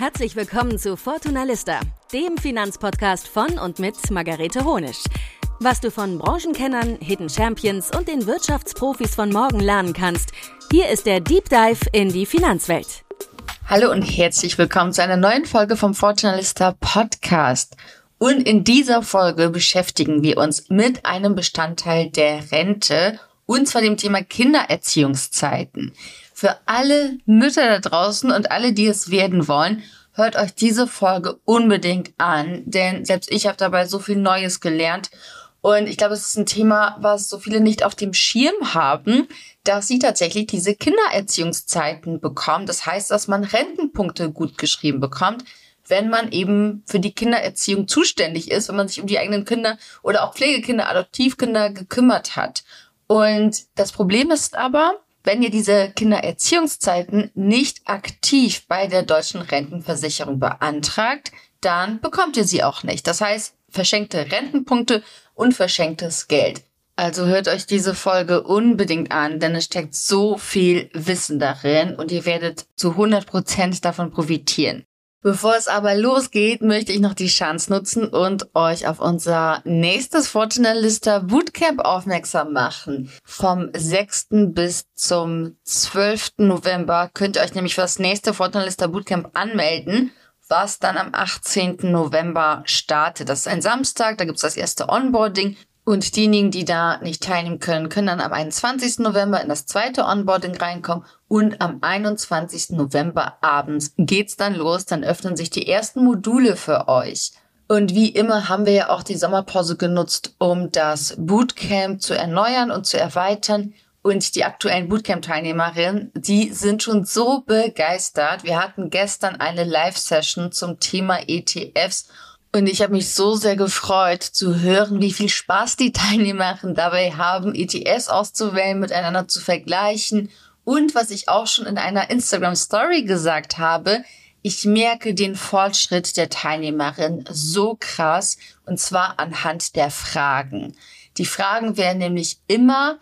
Herzlich willkommen zu Fortuna Lista, dem Finanzpodcast von und mit Margarete Honisch. Was du von Branchenkennern, Hidden Champions und den Wirtschaftsprofis von morgen lernen kannst, hier ist der Deep Dive in die Finanzwelt. Hallo und herzlich willkommen zu einer neuen Folge vom Fortuna Lista Podcast. Und in dieser Folge beschäftigen wir uns mit einem Bestandteil der Rente und zwar dem Thema Kindererziehungszeiten. Für alle Mütter da draußen und alle, die es werden wollen, hört euch diese Folge unbedingt an, denn selbst ich habe dabei so viel Neues gelernt. Und ich glaube, es ist ein Thema, was so viele nicht auf dem Schirm haben, dass sie tatsächlich diese Kindererziehungszeiten bekommen. Das heißt, dass man Rentenpunkte gut geschrieben bekommt, wenn man eben für die Kindererziehung zuständig ist, wenn man sich um die eigenen Kinder oder auch Pflegekinder, Adoptivkinder gekümmert hat. Und das Problem ist aber, wenn ihr diese Kindererziehungszeiten nicht aktiv bei der deutschen Rentenversicherung beantragt, dann bekommt ihr sie auch nicht. Das heißt, verschenkte Rentenpunkte und verschenktes Geld. Also hört euch diese Folge unbedingt an, denn es steckt so viel Wissen darin und ihr werdet zu 100 Prozent davon profitieren. Bevor es aber losgeht, möchte ich noch die Chance nutzen und euch auf unser nächstes Fortuna Lister Bootcamp aufmerksam machen. Vom 6. bis zum 12. November könnt ihr euch nämlich für das nächste Fortuna Lister Bootcamp anmelden, was dann am 18. November startet. Das ist ein Samstag, da gibt's das erste Onboarding und diejenigen, die da nicht teilnehmen können, können dann am 21. November in das zweite Onboarding reinkommen und am 21. November abends geht's dann los. Dann öffnen sich die ersten Module für euch. Und wie immer haben wir ja auch die Sommerpause genutzt, um das Bootcamp zu erneuern und zu erweitern. Und die aktuellen Bootcamp-Teilnehmerinnen, die sind schon so begeistert. Wir hatten gestern eine Live-Session zum Thema ETFs und ich habe mich so sehr gefreut zu hören, wie viel Spaß die Teilnehmerinnen dabei haben, ETS auszuwählen, miteinander zu vergleichen. Und was ich auch schon in einer Instagram Story gesagt habe, ich merke den Fortschritt der Teilnehmerin so krass und zwar anhand der Fragen. Die Fragen werden nämlich immer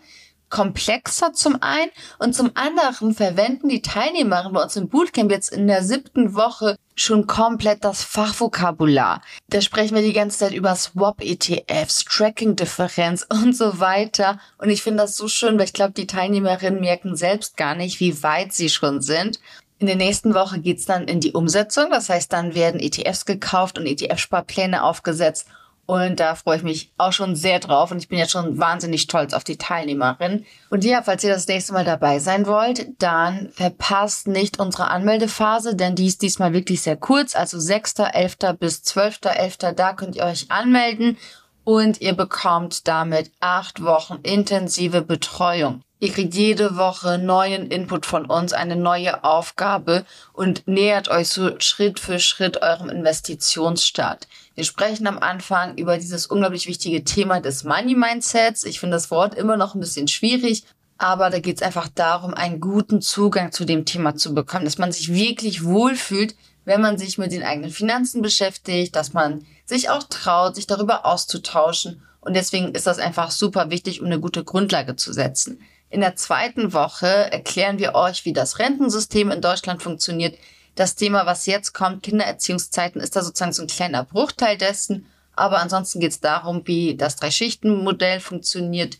komplexer zum einen und zum anderen verwenden die Teilnehmerinnen bei uns im Bootcamp jetzt in der siebten Woche schon komplett das Fachvokabular. Da sprechen wir die ganze Zeit über Swap-ETFs, Tracking-Differenz und so weiter. Und ich finde das so schön, weil ich glaube, die Teilnehmerinnen merken selbst gar nicht, wie weit sie schon sind. In der nächsten Woche geht's dann in die Umsetzung. Das heißt, dann werden ETFs gekauft und ETF-Sparpläne aufgesetzt und da freue ich mich auch schon sehr drauf. Und ich bin jetzt schon wahnsinnig stolz auf die Teilnehmerin. Und ja, falls ihr das nächste Mal dabei sein wollt, dann verpasst nicht unsere Anmeldephase, denn die ist diesmal wirklich sehr kurz. Also 6.11. bis 12.11. Da könnt ihr euch anmelden und ihr bekommt damit acht Wochen intensive Betreuung. Ihr kriegt jede Woche neuen Input von uns, eine neue Aufgabe und nähert euch so Schritt für Schritt eurem Investitionsstart. Wir sprechen am Anfang über dieses unglaublich wichtige Thema des Money Mindsets. Ich finde das Wort immer noch ein bisschen schwierig, aber da geht es einfach darum, einen guten Zugang zu dem Thema zu bekommen, dass man sich wirklich wohlfühlt, wenn man sich mit den eigenen Finanzen beschäftigt, dass man sich auch traut, sich darüber auszutauschen. Und deswegen ist das einfach super wichtig, um eine gute Grundlage zu setzen. In der zweiten Woche erklären wir euch, wie das Rentensystem in Deutschland funktioniert. Das Thema, was jetzt kommt, Kindererziehungszeiten, ist da sozusagen so ein kleiner Bruchteil dessen. Aber ansonsten geht es darum, wie das Drei-Schichten-Modell funktioniert.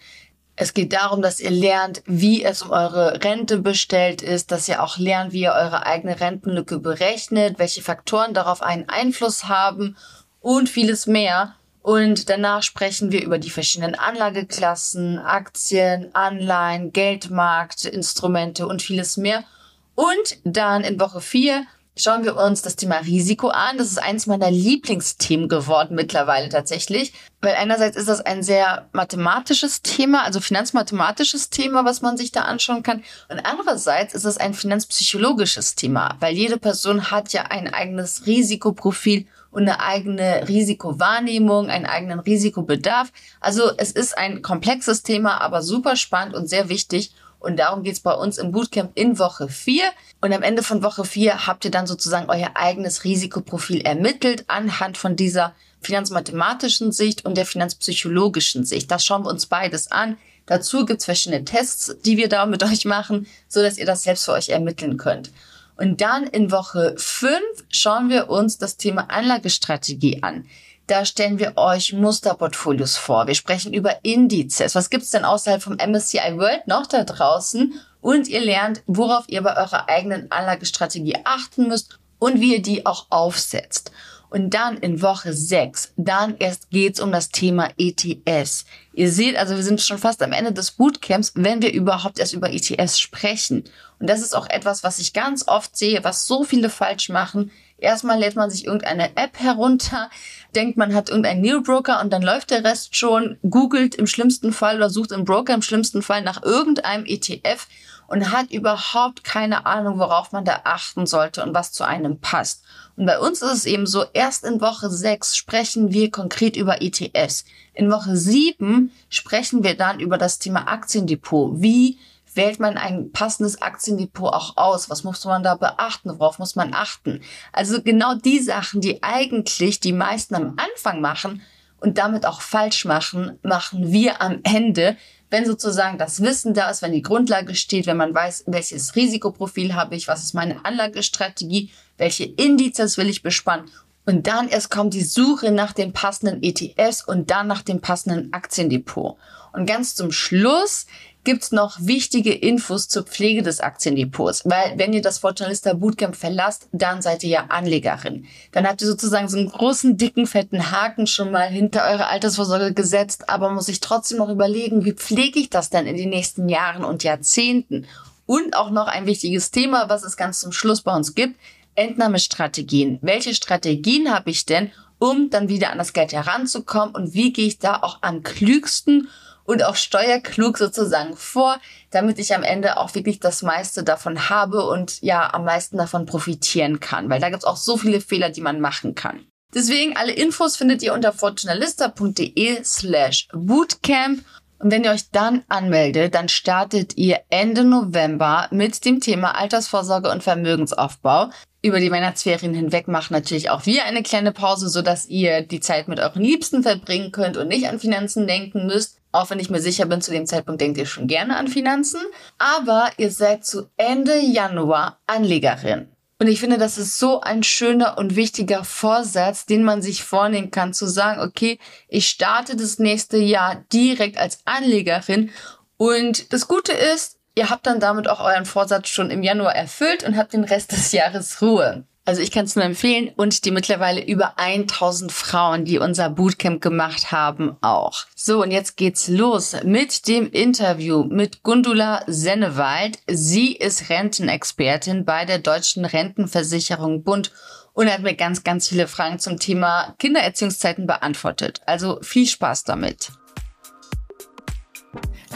Es geht darum, dass ihr lernt, wie es um eure Rente bestellt ist, dass ihr auch lernt, wie ihr eure eigene Rentenlücke berechnet, welche Faktoren darauf einen Einfluss haben und vieles mehr. Und danach sprechen wir über die verschiedenen Anlageklassen, Aktien, Anleihen, Geldmarkt, Instrumente und vieles mehr. Und dann in Woche 4 schauen wir uns das Thema Risiko an. Das ist eines meiner Lieblingsthemen geworden mittlerweile tatsächlich, weil einerseits ist das ein sehr mathematisches Thema, also finanzmathematisches Thema, was man sich da anschauen kann. Und andererseits ist es ein finanzpsychologisches Thema, weil jede Person hat ja ein eigenes Risikoprofil und eine eigene Risikowahrnehmung, einen eigenen Risikobedarf. Also es ist ein komplexes Thema, aber super spannend und sehr wichtig. Und darum geht's bei uns im Bootcamp in Woche 4. Und am Ende von Woche 4 habt ihr dann sozusagen euer eigenes Risikoprofil ermittelt anhand von dieser finanzmathematischen Sicht und der finanzpsychologischen Sicht. Das schauen wir uns beides an. Dazu gibt's verschiedene Tests, die wir da mit euch machen, so dass ihr das selbst für euch ermitteln könnt. Und dann in Woche 5 schauen wir uns das Thema Anlagestrategie an. Da stellen wir euch Musterportfolios vor. Wir sprechen über Indizes. Was gibt's denn außerhalb vom MSCI World noch da draußen? Und ihr lernt, worauf ihr bei eurer eigenen Anlagestrategie achten müsst und wie ihr die auch aufsetzt. Und dann in Woche 6, dann erst geht's um das Thema ETS. Ihr seht, also wir sind schon fast am Ende des Bootcamps, wenn wir überhaupt erst über ETS sprechen. Und das ist auch etwas, was ich ganz oft sehe, was so viele falsch machen. Erstmal lädt man sich irgendeine App herunter, denkt, man hat irgendeinen New Broker und dann läuft der Rest schon, googelt im schlimmsten Fall oder sucht im Broker im schlimmsten Fall nach irgendeinem ETF und hat überhaupt keine Ahnung, worauf man da achten sollte und was zu einem passt. Und bei uns ist es eben so, erst in Woche 6 sprechen wir konkret über ETFs. In Woche 7 sprechen wir dann über das Thema Aktiendepot. Wie wählt man ein passendes Aktiendepot auch aus? Was muss man da beachten? Worauf muss man achten? Also genau die Sachen, die eigentlich die meisten am Anfang machen und damit auch falsch machen, machen wir am Ende, wenn sozusagen das Wissen da ist, wenn die Grundlage steht, wenn man weiß, welches Risikoprofil habe ich, was ist meine Anlagestrategie, welche Indizes will ich bespannen. Und dann erst kommt die Suche nach den passenden ETFs und dann nach dem passenden Aktiendepot. Und ganz zum Schluss gibt's noch wichtige Infos zur Pflege des Aktiendepots. Weil wenn ihr das Fortunalista Bootcamp verlasst, dann seid ihr ja Anlegerin. Dann habt ihr sozusagen so einen großen, dicken, fetten Haken schon mal hinter eure Altersvorsorge gesetzt, aber muss ich trotzdem noch überlegen, wie pflege ich das denn in den nächsten Jahren und Jahrzehnten? Und auch noch ein wichtiges Thema, was es ganz zum Schluss bei uns gibt, Entnahmestrategien. Welche Strategien habe ich denn, um dann wieder an das Geld heranzukommen und wie gehe ich da auch am klügsten und auch steuerklug sozusagen vor, damit ich am Ende auch wirklich das meiste davon habe und ja am meisten davon profitieren kann, weil da gibt's auch so viele Fehler, die man machen kann. Deswegen alle Infos findet ihr unter fortunalista.de slash bootcamp und wenn ihr euch dann anmeldet, dann startet ihr Ende November mit dem Thema Altersvorsorge und Vermögensaufbau. Über die Weihnachtsferien hinweg machen natürlich auch wir eine kleine Pause, so dass ihr die Zeit mit euren Liebsten verbringen könnt und nicht an Finanzen denken müsst. Auch wenn ich mir sicher bin, zu dem Zeitpunkt denkt ihr schon gerne an Finanzen. Aber ihr seid zu Ende Januar Anlegerin. Und ich finde, das ist so ein schöner und wichtiger Vorsatz, den man sich vornehmen kann, zu sagen, okay, ich starte das nächste Jahr direkt als Anlegerin. Und das Gute ist, ihr habt dann damit auch euren Vorsatz schon im Januar erfüllt und habt den Rest des Jahres Ruhe. Also ich kann es nur empfehlen und die mittlerweile über 1000 Frauen, die unser Bootcamp gemacht haben, auch. So, und jetzt geht's los mit dem Interview mit Gundula Sennewald. Sie ist Rentenexpertin bei der Deutschen Rentenversicherung Bund und hat mir ganz, ganz viele Fragen zum Thema Kindererziehungszeiten beantwortet. Also viel Spaß damit.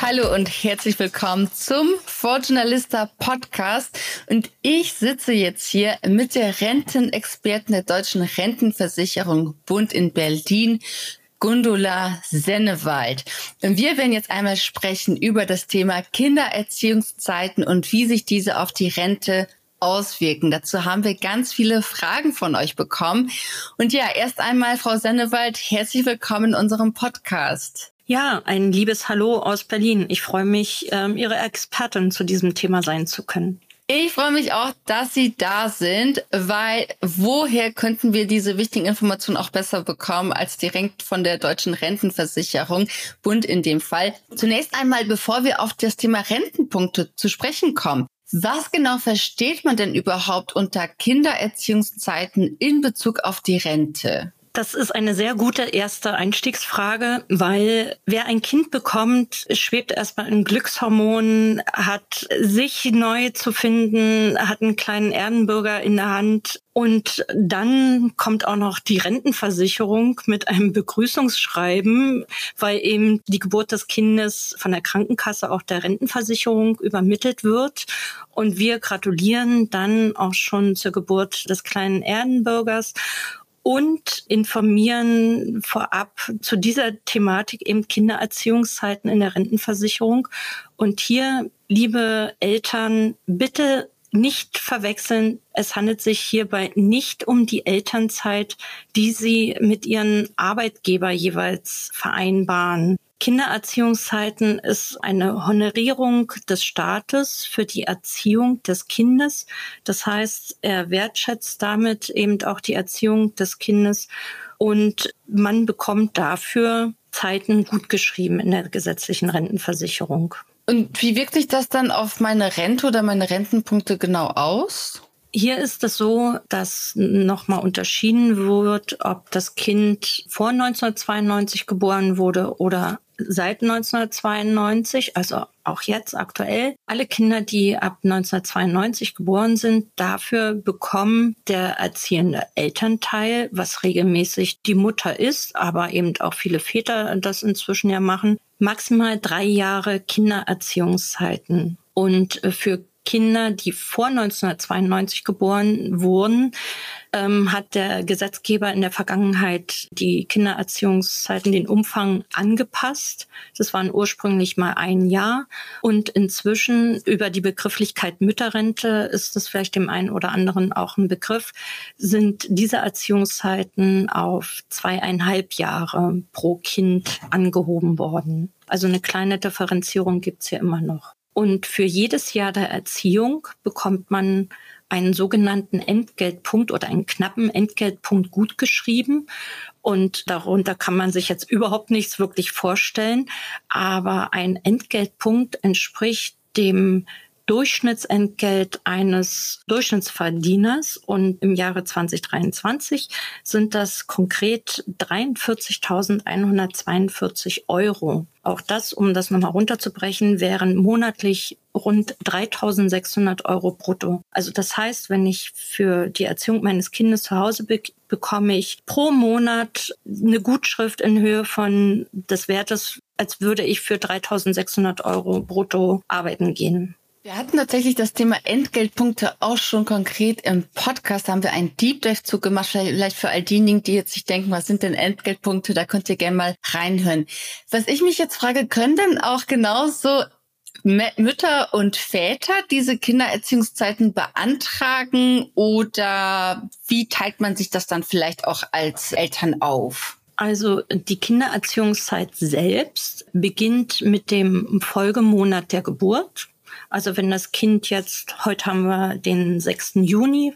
Hallo und herzlich willkommen zum Fortunalista Podcast. Und ich sitze jetzt hier mit der Rentenexpertin der Deutschen Rentenversicherung Bund in Berlin, Gundula Sennewald. Und wir werden jetzt einmal sprechen über das Thema Kindererziehungszeiten und wie sich diese auf die Rente auswirken. Dazu haben wir ganz viele Fragen von euch bekommen. Und ja, erst einmal, Frau Sennewald, herzlich willkommen in unserem Podcast. Ja, ein liebes Hallo aus Berlin. Ich freue mich, ähm, Ihre Expertin zu diesem Thema sein zu können. Ich freue mich auch, dass Sie da sind, weil woher könnten wir diese wichtigen Informationen auch besser bekommen als direkt von der deutschen Rentenversicherung, Bund in dem Fall. Zunächst einmal, bevor wir auf das Thema Rentenpunkte zu sprechen kommen. Was genau versteht man denn überhaupt unter Kindererziehungszeiten in Bezug auf die Rente? Das ist eine sehr gute erste Einstiegsfrage, weil wer ein Kind bekommt, schwebt erstmal in Glückshormonen, hat sich neu zu finden, hat einen kleinen Erdenbürger in der Hand und dann kommt auch noch die Rentenversicherung mit einem Begrüßungsschreiben, weil eben die Geburt des Kindes von der Krankenkasse auch der Rentenversicherung übermittelt wird. Und wir gratulieren dann auch schon zur Geburt des kleinen Erdenbürgers und informieren vorab zu dieser Thematik eben Kindererziehungszeiten in der Rentenversicherung. Und hier, liebe Eltern, bitte nicht verwechseln, es handelt sich hierbei nicht um die Elternzeit, die Sie mit Ihren Arbeitgeber jeweils vereinbaren. Kindererziehungszeiten ist eine Honorierung des Staates für die Erziehung des Kindes. Das heißt, er wertschätzt damit eben auch die Erziehung des Kindes und man bekommt dafür Zeiten gut geschrieben in der gesetzlichen Rentenversicherung. Und wie wirkt sich das dann auf meine Rente oder meine Rentenpunkte genau aus? Hier ist es so, dass nochmal unterschieden wird, ob das Kind vor 1992 geboren wurde oder seit 1992, also auch jetzt aktuell, alle Kinder, die ab 1992 geboren sind, dafür bekommen der erziehende Elternteil, was regelmäßig die Mutter ist, aber eben auch viele Väter das inzwischen ja machen, maximal drei Jahre Kindererziehungszeiten. Und für Kinder, die vor 1992 geboren wurden, ähm, hat der Gesetzgeber in der Vergangenheit die Kindererziehungszeiten, den Umfang angepasst. Das waren ursprünglich mal ein Jahr und inzwischen über die Begrifflichkeit Mütterrente ist das vielleicht dem einen oder anderen auch ein Begriff, sind diese Erziehungszeiten auf zweieinhalb Jahre pro Kind angehoben worden. Also eine kleine Differenzierung gibt's hier immer noch. Und für jedes Jahr der Erziehung bekommt man einen sogenannten Entgeltpunkt oder einen knappen Entgeltpunkt gutgeschrieben. Und darunter kann man sich jetzt überhaupt nichts wirklich vorstellen. Aber ein Entgeltpunkt entspricht dem Durchschnittsentgelt eines Durchschnittsverdieners und im Jahre 2023 sind das konkret 43.142 Euro. Auch das, um das nochmal runterzubrechen, wären monatlich rund 3.600 Euro brutto. Also das heißt, wenn ich für die Erziehung meines Kindes zu Hause be bekomme ich pro Monat eine Gutschrift in Höhe von des Wertes, als würde ich für 3.600 Euro brutto arbeiten gehen. Wir hatten tatsächlich das Thema Entgeltpunkte auch schon konkret im Podcast. Da haben wir einen Deep Dive zu gemacht. Vielleicht für all diejenigen, die jetzt sich denken, was sind denn Entgeltpunkte? Da könnt ihr gerne mal reinhören. Was ich mich jetzt frage, können denn auch genauso Mütter und Väter diese Kindererziehungszeiten beantragen oder wie teilt man sich das dann vielleicht auch als Eltern auf? Also die Kindererziehungszeit selbst beginnt mit dem Folgemonat der Geburt. Also wenn das Kind jetzt, heute haben wir den 6. Juni,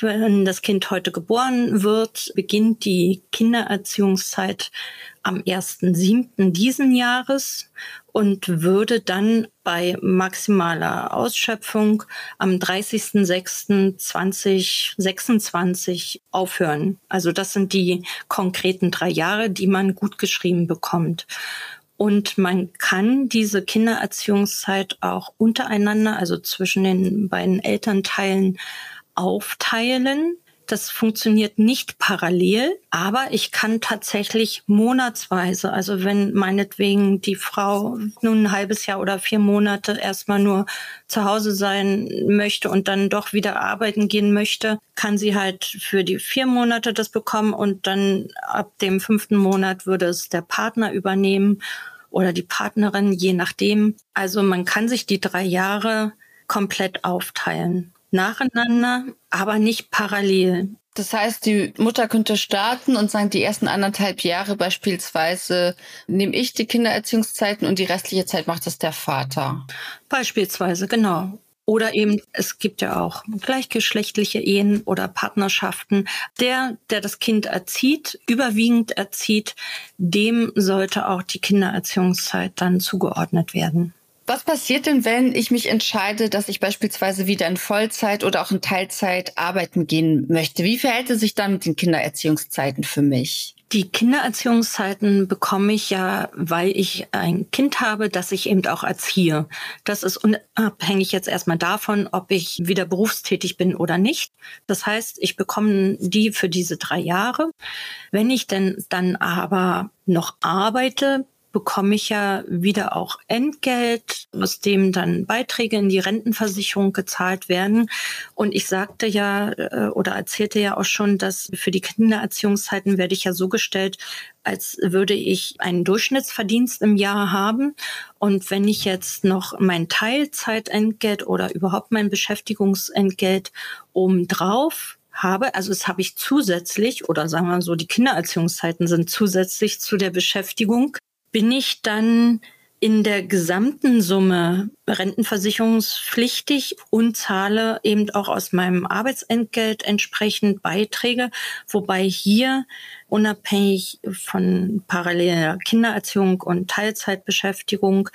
wenn das Kind heute geboren wird, beginnt die Kindererziehungszeit am 1.7. diesen Jahres und würde dann bei maximaler Ausschöpfung am 30.06.2026 aufhören. Also das sind die konkreten drei Jahre, die man gut geschrieben bekommt. Und man kann diese Kindererziehungszeit auch untereinander, also zwischen den beiden Elternteilen, aufteilen. Das funktioniert nicht parallel, aber ich kann tatsächlich monatsweise, also wenn meinetwegen die Frau nun ein halbes Jahr oder vier Monate erstmal nur zu Hause sein möchte und dann doch wieder arbeiten gehen möchte, kann sie halt für die vier Monate das bekommen und dann ab dem fünften Monat würde es der Partner übernehmen oder die Partnerin, je nachdem. Also man kann sich die drei Jahre komplett aufteilen nacheinander, aber nicht parallel. Das heißt, die Mutter könnte starten und sagen, die ersten anderthalb Jahre beispielsweise nehme ich die Kindererziehungszeiten und die restliche Zeit macht das der Vater. Beispielsweise, genau. Oder eben, es gibt ja auch gleichgeschlechtliche Ehen oder Partnerschaften. Der, der das Kind erzieht, überwiegend erzieht, dem sollte auch die Kindererziehungszeit dann zugeordnet werden. Was passiert denn, wenn ich mich entscheide, dass ich beispielsweise wieder in Vollzeit oder auch in Teilzeit arbeiten gehen möchte? Wie verhält es sich dann mit den Kindererziehungszeiten für mich? Die Kindererziehungszeiten bekomme ich ja, weil ich ein Kind habe, das ich eben auch erziehe. Das ist unabhängig jetzt erstmal davon, ob ich wieder berufstätig bin oder nicht. Das heißt, ich bekomme die für diese drei Jahre. Wenn ich denn dann aber noch arbeite, bekomme ich ja wieder auch Entgelt, aus dem dann Beiträge in die Rentenversicherung gezahlt werden. Und ich sagte ja äh, oder erzählte ja auch schon, dass für die Kindererziehungszeiten werde ich ja so gestellt, als würde ich einen Durchschnittsverdienst im Jahr haben. Und wenn ich jetzt noch mein Teilzeitentgelt oder überhaupt mein Beschäftigungsentgelt obendrauf habe, also das habe ich zusätzlich oder sagen wir so, die Kindererziehungszeiten sind zusätzlich zu der Beschäftigung, bin ich dann in der gesamten Summe rentenversicherungspflichtig und zahle eben auch aus meinem Arbeitsentgelt entsprechend Beiträge, wobei hier unabhängig von paralleler Kindererziehung und Teilzeitbeschäftigung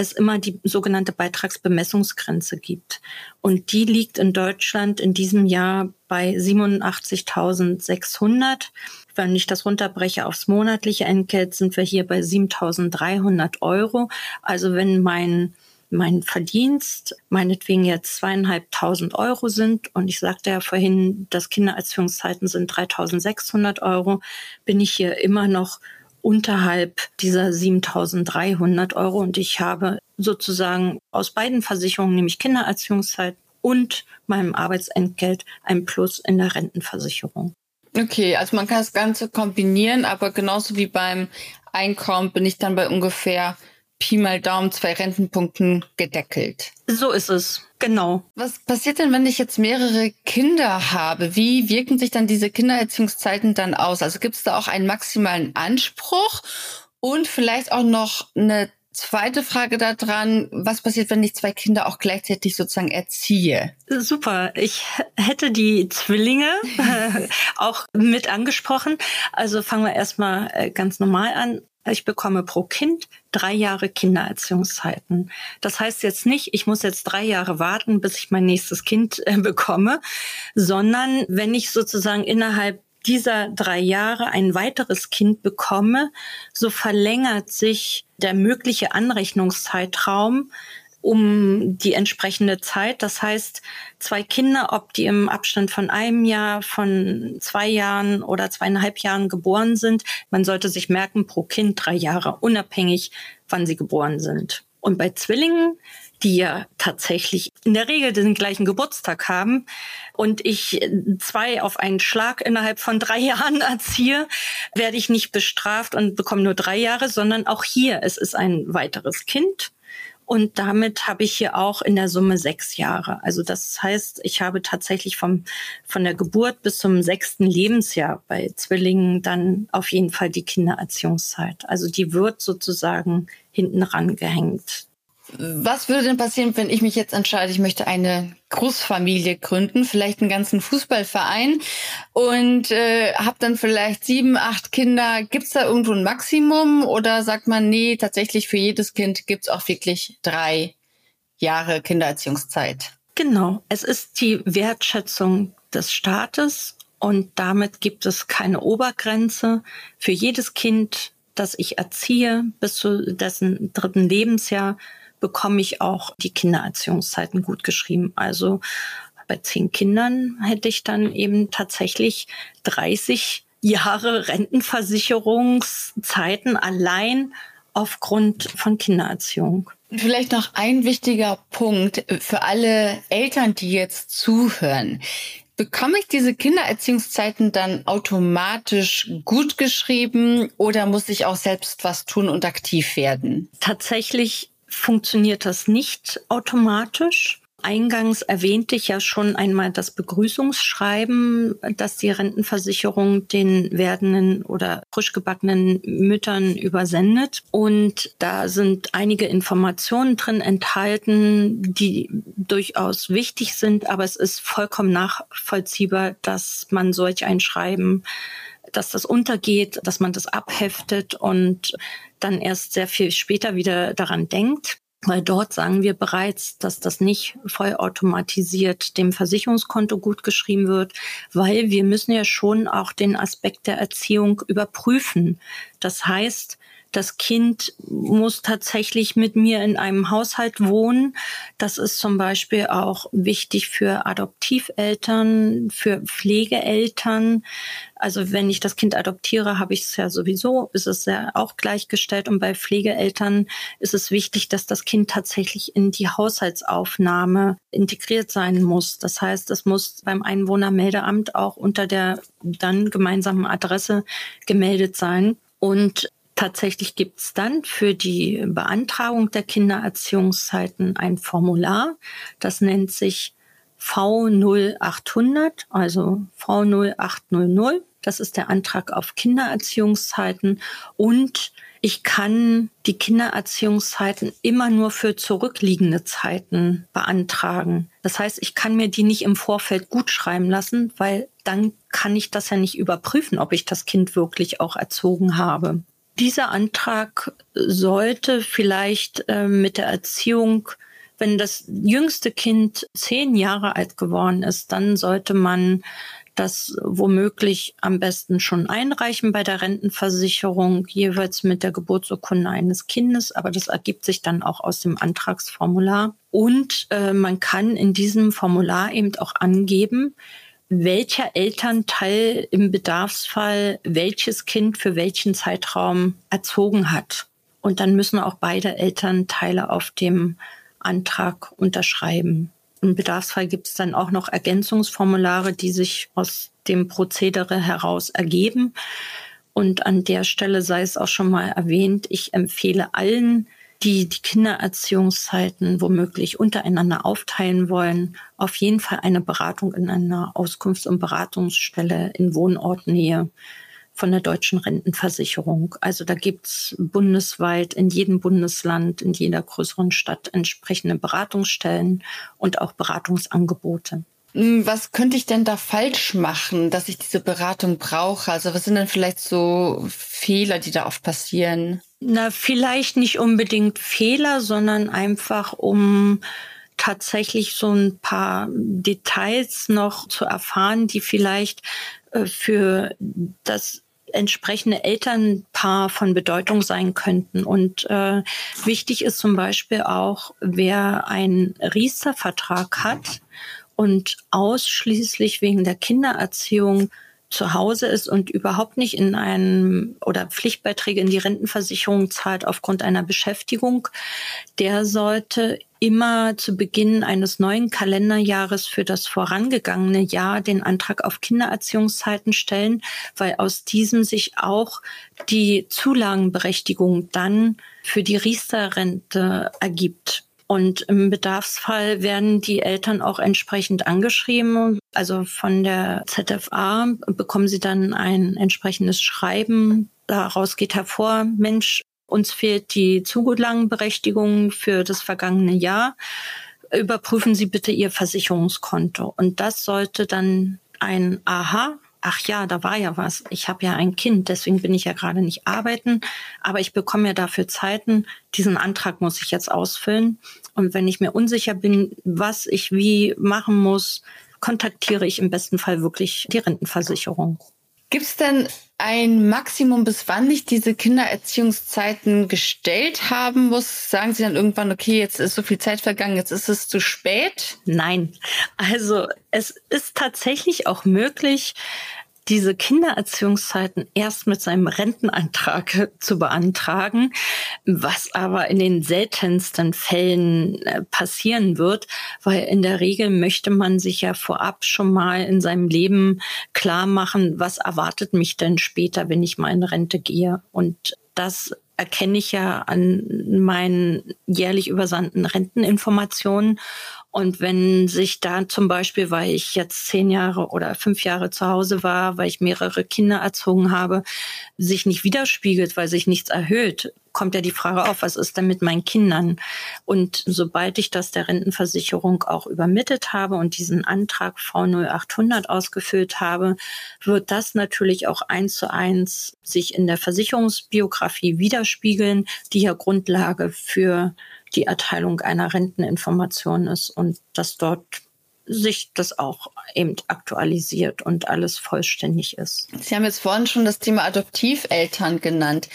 es immer die sogenannte Beitragsbemessungsgrenze gibt. Und die liegt in Deutschland in diesem Jahr bei 87.600. Wenn ich das runterbreche aufs monatliche Entgelt, sind wir hier bei 7.300 Euro. Also wenn mein mein Verdienst meinetwegen jetzt zweieinhalbtausend Euro sind und ich sagte ja vorhin, dass Kindererziehungszeiten sind 3.600 Euro, bin ich hier immer noch unterhalb dieser 7300 Euro und ich habe sozusagen aus beiden Versicherungen, nämlich Kindererziehungszeit und meinem Arbeitsentgelt, ein Plus in der Rentenversicherung. Okay, also man kann das Ganze kombinieren, aber genauso wie beim Einkommen bin ich dann bei ungefähr Pi mal Daumen zwei Rentenpunkten gedeckelt. So ist es, genau. Was passiert denn, wenn ich jetzt mehrere Kinder habe? Wie wirken sich dann diese Kindererziehungszeiten dann aus? Also gibt es da auch einen maximalen Anspruch und vielleicht auch noch eine Zweite Frage daran, was passiert, wenn ich zwei Kinder auch gleichzeitig sozusagen erziehe? Super. Ich hätte die Zwillinge auch mit angesprochen. Also fangen wir erstmal äh, ganz normal an. Ich bekomme pro Kind drei Jahre Kindererziehungszeiten. Das heißt jetzt nicht, ich muss jetzt drei Jahre warten, bis ich mein nächstes Kind äh, bekomme, sondern wenn ich sozusagen innerhalb dieser drei Jahre ein weiteres Kind bekomme, so verlängert sich der mögliche Anrechnungszeitraum um die entsprechende Zeit. Das heißt, zwei Kinder, ob die im Abstand von einem Jahr, von zwei Jahren oder zweieinhalb Jahren geboren sind, man sollte sich merken, pro Kind drei Jahre, unabhängig, wann sie geboren sind. Und bei Zwillingen die ja tatsächlich in der Regel den gleichen Geburtstag haben und ich zwei auf einen Schlag innerhalb von drei Jahren erziehe, werde ich nicht bestraft und bekomme nur drei Jahre, sondern auch hier, es ist ein weiteres Kind. Und damit habe ich hier auch in der Summe sechs Jahre. Also das heißt, ich habe tatsächlich vom, von der Geburt bis zum sechsten Lebensjahr bei Zwillingen dann auf jeden Fall die Kindererziehungszeit. Also die wird sozusagen hinten rangehängt was würde denn passieren, wenn ich mich jetzt entscheide, ich möchte eine Großfamilie gründen, vielleicht einen ganzen Fußballverein und äh, habe dann vielleicht sieben, acht Kinder. Gibt's da irgendwo ein Maximum oder sagt man, nee, tatsächlich für jedes Kind gibt's auch wirklich drei Jahre Kindererziehungszeit? Genau, es ist die Wertschätzung des Staates und damit gibt es keine Obergrenze. Für jedes Kind, das ich erziehe, bis zu dessen dritten Lebensjahr, bekomme ich auch die Kindererziehungszeiten gut geschrieben. Also bei zehn Kindern hätte ich dann eben tatsächlich 30 Jahre Rentenversicherungszeiten allein aufgrund von Kindererziehung. Vielleicht noch ein wichtiger Punkt für alle Eltern, die jetzt zuhören. Bekomme ich diese Kindererziehungszeiten dann automatisch gut geschrieben oder muss ich auch selbst was tun und aktiv werden? Tatsächlich funktioniert das nicht automatisch. Eingangs erwähnte ich ja schon einmal das Begrüßungsschreiben, das die Rentenversicherung den werdenden oder frisch gebackenen Müttern übersendet. Und da sind einige Informationen drin enthalten, die durchaus wichtig sind, aber es ist vollkommen nachvollziehbar, dass man solch ein Schreiben dass das untergeht, dass man das abheftet und dann erst sehr viel später wieder daran denkt. Weil dort sagen wir bereits, dass das nicht vollautomatisiert dem Versicherungskonto gut geschrieben wird, weil wir müssen ja schon auch den Aspekt der Erziehung überprüfen. Das heißt, das Kind muss tatsächlich mit mir in einem Haushalt wohnen. Das ist zum Beispiel auch wichtig für Adoptiveltern, für Pflegeeltern. Also wenn ich das Kind adoptiere, habe ich es ja sowieso, ist es ja auch gleichgestellt. Und bei Pflegeeltern ist es wichtig, dass das Kind tatsächlich in die Haushaltsaufnahme integriert sein muss. Das heißt, es muss beim Einwohnermeldeamt auch unter der dann gemeinsamen Adresse gemeldet sein. Und tatsächlich gibt es dann für die Beantragung der Kindererziehungszeiten ein Formular. Das nennt sich V0800, also V0800. Das ist der Antrag auf Kindererziehungszeiten und ich kann die Kindererziehungszeiten immer nur für zurückliegende Zeiten beantragen. Das heißt, ich kann mir die nicht im Vorfeld gut schreiben lassen, weil dann kann ich das ja nicht überprüfen, ob ich das Kind wirklich auch erzogen habe. Dieser Antrag sollte vielleicht äh, mit der Erziehung wenn das jüngste Kind zehn Jahre alt geworden ist, dann sollte man das womöglich am besten schon einreichen bei der Rentenversicherung, jeweils mit der Geburtsurkunde eines Kindes. Aber das ergibt sich dann auch aus dem Antragsformular. Und äh, man kann in diesem Formular eben auch angeben, welcher Elternteil im Bedarfsfall welches Kind für welchen Zeitraum erzogen hat. Und dann müssen auch beide Elternteile auf dem Antrag unterschreiben. Im Bedarfsfall gibt es dann auch noch Ergänzungsformulare, die sich aus dem Prozedere heraus ergeben. Und an der Stelle sei es auch schon mal erwähnt, ich empfehle allen, die die Kindererziehungszeiten womöglich untereinander aufteilen wollen, auf jeden Fall eine Beratung in einer Auskunfts- und Beratungsstelle in Wohnortnähe von der deutschen Rentenversicherung. Also da gibt's bundesweit in jedem Bundesland, in jeder größeren Stadt entsprechende Beratungsstellen und auch Beratungsangebote. Hm, was könnte ich denn da falsch machen, dass ich diese Beratung brauche? Also was sind denn vielleicht so Fehler, die da oft passieren? Na, vielleicht nicht unbedingt Fehler, sondern einfach um tatsächlich so ein paar Details noch zu erfahren, die vielleicht äh, für das entsprechende Elternpaar von Bedeutung sein könnten. Und äh, wichtig ist zum Beispiel auch, wer einen Riester-Vertrag hat und ausschließlich wegen der Kindererziehung zu Hause ist und überhaupt nicht in einem oder Pflichtbeiträge in die Rentenversicherung zahlt aufgrund einer Beschäftigung, der sollte immer zu Beginn eines neuen Kalenderjahres für das vorangegangene Jahr den Antrag auf Kindererziehungszeiten stellen, weil aus diesem sich auch die Zulagenberechtigung dann für die Riester-Rente ergibt. Und im Bedarfsfall werden die Eltern auch entsprechend angeschrieben. Also von der ZFA bekommen sie dann ein entsprechendes Schreiben. Daraus geht hervor, Mensch, uns fehlt die Zugutlangenberechtigung für das vergangene Jahr. Überprüfen Sie bitte Ihr Versicherungskonto. Und das sollte dann ein Aha ach ja, da war ja was. Ich habe ja ein Kind, deswegen bin ich ja gerade nicht arbeiten, aber ich bekomme ja dafür Zeiten. Diesen Antrag muss ich jetzt ausfüllen. Und wenn ich mir unsicher bin, was ich wie machen muss, kontaktiere ich im besten Fall wirklich die Rentenversicherung. Gibt es denn ein Maximum, bis wann ich diese Kindererziehungszeiten gestellt haben muss? Sagen Sie dann irgendwann, okay, jetzt ist so viel Zeit vergangen, jetzt ist es zu spät? Nein. Also es ist tatsächlich auch möglich, diese Kindererziehungszeiten erst mit seinem Rentenantrag zu beantragen, was aber in den seltensten Fällen äh, passieren wird, weil in der Regel möchte man sich ja vorab schon mal in seinem Leben klar machen, was erwartet mich denn später, wenn ich mal in Rente gehe. Und das erkenne ich ja an meinen jährlich übersandten Renteninformationen. Und wenn sich da zum Beispiel, weil ich jetzt zehn Jahre oder fünf Jahre zu Hause war, weil ich mehrere Kinder erzogen habe, sich nicht widerspiegelt, weil sich nichts erhöht, kommt ja die Frage auf, was ist denn mit meinen Kindern? Und sobald ich das der Rentenversicherung auch übermittelt habe und diesen Antrag V0800 ausgefüllt habe, wird das natürlich auch eins zu eins sich in der Versicherungsbiografie widerspiegeln, die ja Grundlage für die Erteilung einer Renteninformation ist und dass dort sich das auch eben aktualisiert und alles vollständig ist. Sie haben jetzt vorhin schon das Thema Adoptiveltern genannt.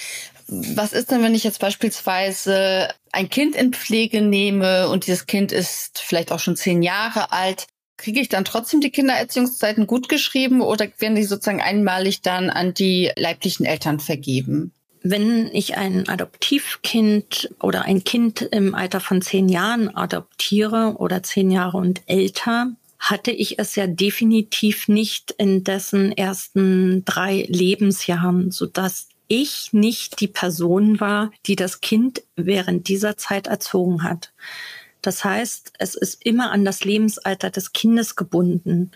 Was ist denn, wenn ich jetzt beispielsweise ein Kind in Pflege nehme und dieses Kind ist vielleicht auch schon zehn Jahre alt? Kriege ich dann trotzdem die Kindererziehungszeiten gut geschrieben oder werden die sozusagen einmalig dann an die leiblichen Eltern vergeben? Wenn ich ein Adoptivkind oder ein Kind im Alter von zehn Jahren adoptiere oder zehn Jahre und älter, hatte ich es ja definitiv nicht in dessen ersten drei Lebensjahren, sodass ich nicht die Person war, die das Kind während dieser Zeit erzogen hat. Das heißt, es ist immer an das Lebensalter des Kindes gebunden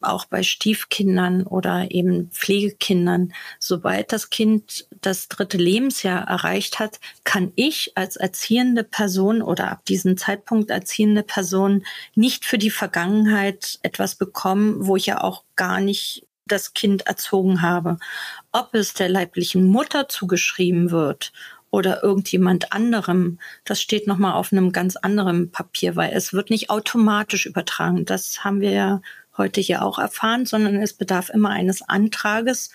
auch bei Stiefkindern oder eben Pflegekindern. Sobald das Kind das dritte Lebensjahr erreicht hat, kann ich als erziehende Person oder ab diesem Zeitpunkt erziehende Person nicht für die Vergangenheit etwas bekommen, wo ich ja auch gar nicht das Kind erzogen habe. Ob es der leiblichen Mutter zugeschrieben wird oder irgendjemand anderem, das steht nochmal auf einem ganz anderen Papier, weil es wird nicht automatisch übertragen. Das haben wir ja heute hier auch erfahren, sondern es bedarf immer eines Antrages.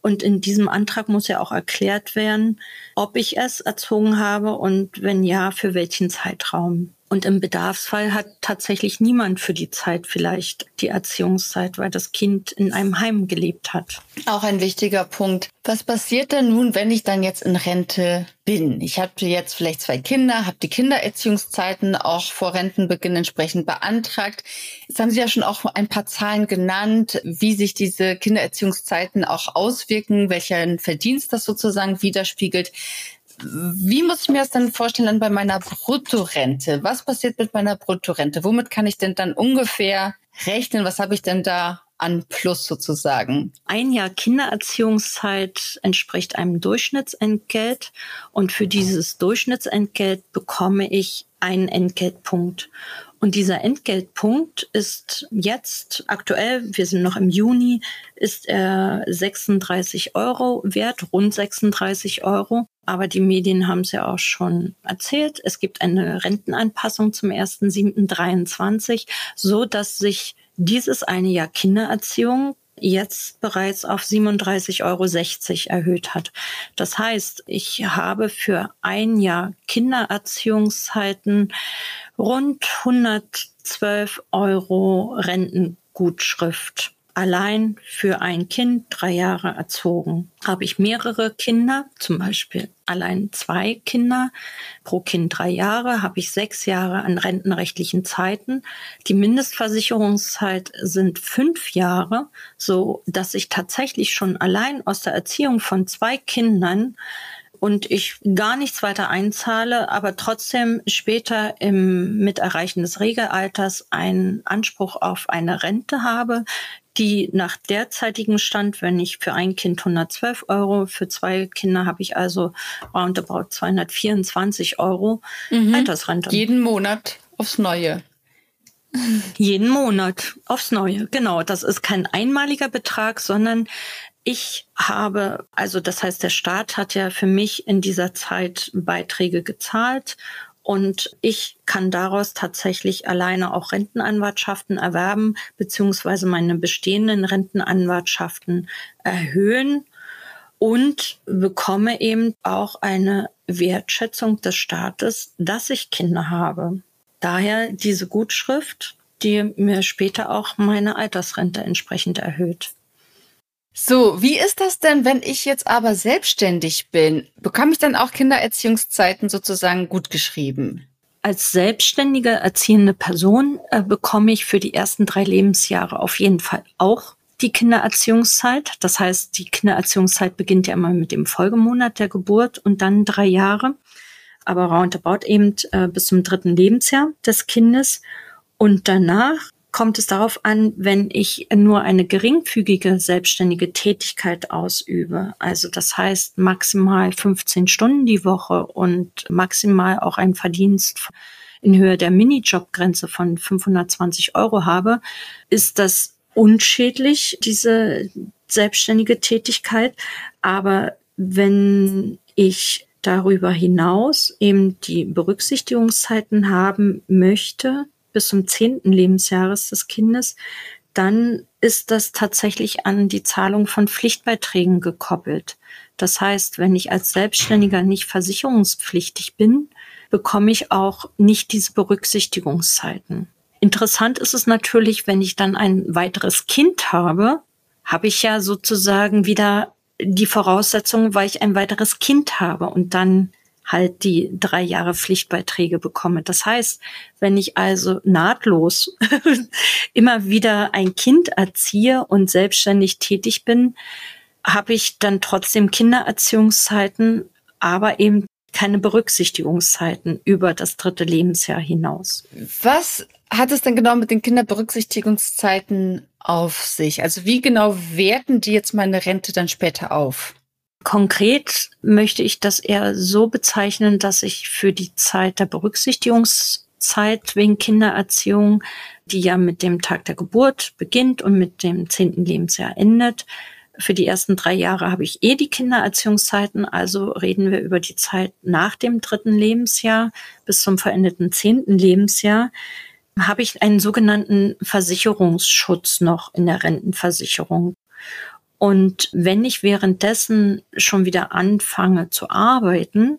Und in diesem Antrag muss ja auch erklärt werden, ob ich es erzogen habe und wenn ja, für welchen Zeitraum. Und im Bedarfsfall hat tatsächlich niemand für die Zeit vielleicht die Erziehungszeit, weil das Kind in einem Heim gelebt hat. Auch ein wichtiger Punkt. Was passiert denn nun, wenn ich dann jetzt in Rente bin? Ich habe jetzt vielleicht zwei Kinder, habe die Kindererziehungszeiten auch vor Rentenbeginn entsprechend beantragt. Jetzt haben Sie ja schon auch ein paar Zahlen genannt, wie sich diese Kindererziehungszeiten auch auswirken, welchen Verdienst das sozusagen widerspiegelt wie muss ich mir das dann vorstellen bei meiner Bruttorente? Was passiert mit meiner Bruttorente? Womit kann ich denn dann ungefähr rechnen? Was habe ich denn da an Plus sozusagen? Ein Jahr Kindererziehungszeit entspricht einem Durchschnittsentgelt und für dieses Durchschnittsentgelt bekomme ich einen Entgeltpunkt. Und dieser Entgeltpunkt ist jetzt aktuell, wir sind noch im Juni, ist er 36 Euro wert, rund 36 Euro. Aber die Medien haben es ja auch schon erzählt. Es gibt eine Rentenanpassung zum 1.7.23, so dass sich dieses eine Jahr Kindererziehung jetzt bereits auf 37,60 Euro erhöht hat. Das heißt, ich habe für ein Jahr Kindererziehungszeiten rund 112 Euro Rentengutschrift allein für ein Kind drei Jahre erzogen. Habe ich mehrere Kinder, zum Beispiel allein zwei Kinder, pro Kind drei Jahre, habe ich sechs Jahre an rentenrechtlichen Zeiten. Die Mindestversicherungszeit sind fünf Jahre, so dass ich tatsächlich schon allein aus der Erziehung von zwei Kindern und ich gar nichts weiter einzahle, aber trotzdem später im mit Erreichen des Regelalters einen Anspruch auf eine Rente habe, die nach derzeitigem Stand, wenn ich für ein Kind 112 Euro, für zwei Kinder habe ich also roundabout 224 Euro mhm. Altersrente. Jeden Monat aufs Neue. Jeden Monat aufs Neue, genau. Das ist kein einmaliger Betrag, sondern ich habe, also das heißt, der Staat hat ja für mich in dieser Zeit Beiträge gezahlt und ich kann daraus tatsächlich alleine auch Rentenanwartschaften erwerben, beziehungsweise meine bestehenden Rentenanwartschaften erhöhen und bekomme eben auch eine Wertschätzung des Staates, dass ich Kinder habe. Daher diese Gutschrift, die mir später auch meine Altersrente entsprechend erhöht. So, wie ist das denn, wenn ich jetzt aber selbstständig bin? Bekomme ich dann auch Kindererziehungszeiten sozusagen gut geschrieben? Als selbstständige erziehende Person äh, bekomme ich für die ersten drei Lebensjahre auf jeden Fall auch die Kindererziehungszeit. Das heißt, die Kindererziehungszeit beginnt ja immer mit dem Folgemonat der Geburt und dann drei Jahre. Aber roundabout eben äh, bis zum dritten Lebensjahr des Kindes. Und danach kommt es darauf an, wenn ich nur eine geringfügige selbstständige Tätigkeit ausübe. Also das heißt maximal 15 Stunden die Woche und maximal auch ein Verdienst in Höhe der Minijobgrenze von 520 Euro habe, ist das unschädlich, diese selbstständige Tätigkeit. Aber wenn ich darüber hinaus eben die Berücksichtigungszeiten haben möchte, bis zum zehnten Lebensjahres des Kindes, dann ist das tatsächlich an die Zahlung von Pflichtbeiträgen gekoppelt. Das heißt, wenn ich als Selbstständiger nicht versicherungspflichtig bin, bekomme ich auch nicht diese Berücksichtigungszeiten. Interessant ist es natürlich, wenn ich dann ein weiteres Kind habe, habe ich ja sozusagen wieder die Voraussetzung, weil ich ein weiteres Kind habe und dann halt die drei Jahre Pflichtbeiträge bekomme. Das heißt, wenn ich also nahtlos immer wieder ein Kind erziehe und selbstständig tätig bin, habe ich dann trotzdem Kindererziehungszeiten, aber eben keine Berücksichtigungszeiten über das dritte Lebensjahr hinaus. Was hat es denn genau mit den Kinderberücksichtigungszeiten auf sich? Also wie genau werten die jetzt meine Rente dann später auf? Konkret möchte ich das eher so bezeichnen, dass ich für die Zeit der Berücksichtigungszeit wegen Kindererziehung, die ja mit dem Tag der Geburt beginnt und mit dem zehnten Lebensjahr endet, für die ersten drei Jahre habe ich eh die Kindererziehungszeiten, also reden wir über die Zeit nach dem dritten Lebensjahr bis zum verendeten zehnten Lebensjahr habe ich einen sogenannten Versicherungsschutz noch in der Rentenversicherung. Und wenn ich währenddessen schon wieder anfange zu arbeiten,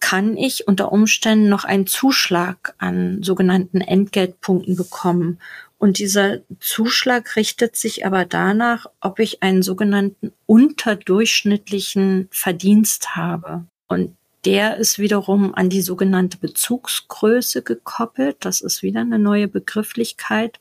kann ich unter Umständen noch einen Zuschlag an sogenannten Entgeltpunkten bekommen. Und dieser Zuschlag richtet sich aber danach, ob ich einen sogenannten unterdurchschnittlichen Verdienst habe. Und der ist wiederum an die sogenannte Bezugsgröße gekoppelt. Das ist wieder eine neue Begrifflichkeit,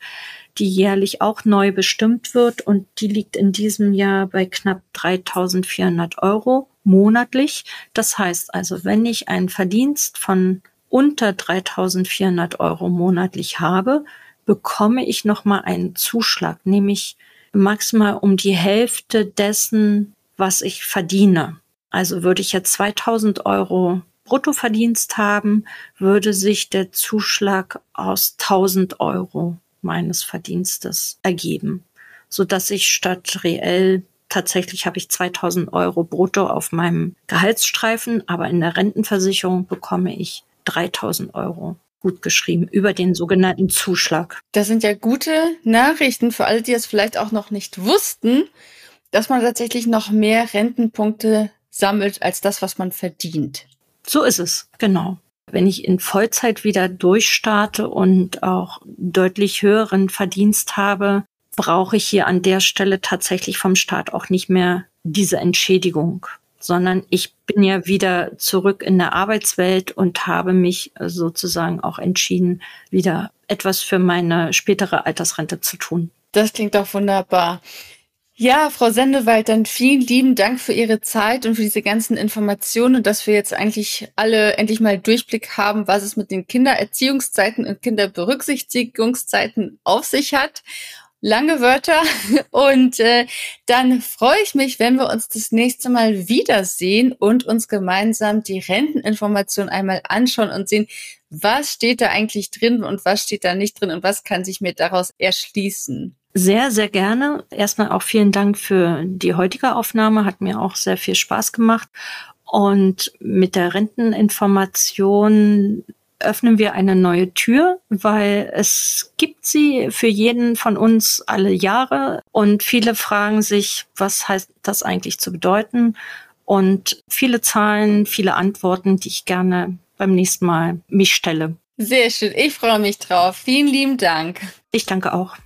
die jährlich auch neu bestimmt wird und die liegt in diesem Jahr bei knapp 3400 Euro monatlich. Das heißt also, wenn ich einen Verdienst von unter 3400 Euro monatlich habe, bekomme ich nochmal einen Zuschlag, nämlich maximal um die Hälfte dessen, was ich verdiene. Also würde ich jetzt 2000 Euro Bruttoverdienst haben, würde sich der Zuschlag aus 1000 Euro meines Verdienstes ergeben, so dass ich statt reell tatsächlich habe ich 2000 Euro brutto auf meinem Gehaltsstreifen, aber in der Rentenversicherung bekomme ich 3000 Euro gut geschrieben über den sogenannten Zuschlag. Das sind ja gute Nachrichten für alle, die es vielleicht auch noch nicht wussten, dass man tatsächlich noch mehr Rentenpunkte sammelt als das, was man verdient. So ist es, genau. Wenn ich in Vollzeit wieder durchstarte und auch deutlich höheren Verdienst habe, brauche ich hier an der Stelle tatsächlich vom Staat auch nicht mehr diese Entschädigung sondern ich bin ja wieder zurück in der Arbeitswelt und habe mich sozusagen auch entschieden, wieder etwas für meine spätere Altersrente zu tun. Das klingt doch wunderbar. Ja, Frau Sendewald, dann vielen lieben Dank für Ihre Zeit und für diese ganzen Informationen und dass wir jetzt eigentlich alle endlich mal Durchblick haben, was es mit den Kindererziehungszeiten und Kinderberücksichtigungszeiten auf sich hat lange Wörter. Und äh, dann freue ich mich, wenn wir uns das nächste Mal wiedersehen und uns gemeinsam die Renteninformation einmal anschauen und sehen, was steht da eigentlich drin und was steht da nicht drin und was kann sich mir daraus erschließen. Sehr, sehr gerne. Erstmal auch vielen Dank für die heutige Aufnahme. Hat mir auch sehr viel Spaß gemacht. Und mit der Renteninformation öffnen wir eine neue Tür, weil es gibt sie für jeden von uns alle Jahre und viele fragen sich, was heißt das eigentlich zu bedeuten? Und viele Zahlen, viele Antworten, die ich gerne beim nächsten Mal mich stelle. Sehr schön. Ich freue mich drauf. Vielen lieben Dank. Ich danke auch.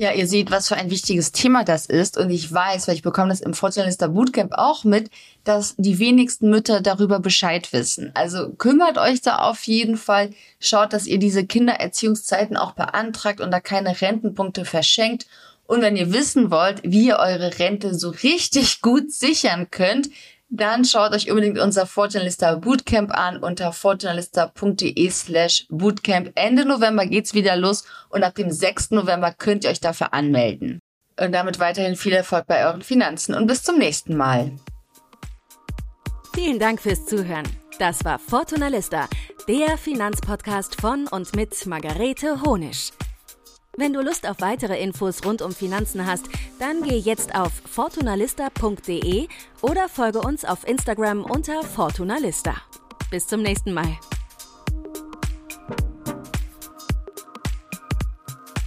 Ja, ihr seht, was für ein wichtiges Thema das ist. Und ich weiß, weil ich bekomme das im Fortunalista Bootcamp auch mit, dass die wenigsten Mütter darüber Bescheid wissen. Also kümmert euch da auf jeden Fall. Schaut, dass ihr diese Kindererziehungszeiten auch beantragt und da keine Rentenpunkte verschenkt. Und wenn ihr wissen wollt, wie ihr eure Rente so richtig gut sichern könnt, dann schaut euch unbedingt unser Fortunalista Bootcamp an unter fortunalista.de slash Bootcamp. Ende November geht's wieder los und ab dem 6. November könnt ihr euch dafür anmelden. Und damit weiterhin viel Erfolg bei euren Finanzen und bis zum nächsten Mal. Vielen Dank fürs Zuhören. Das war Fortunalista, der Finanzpodcast von und mit Margarete Honisch. Wenn du Lust auf weitere Infos rund um Finanzen hast, dann geh jetzt auf fortunalista.de oder folge uns auf Instagram unter Fortunalista. Bis zum nächsten Mal.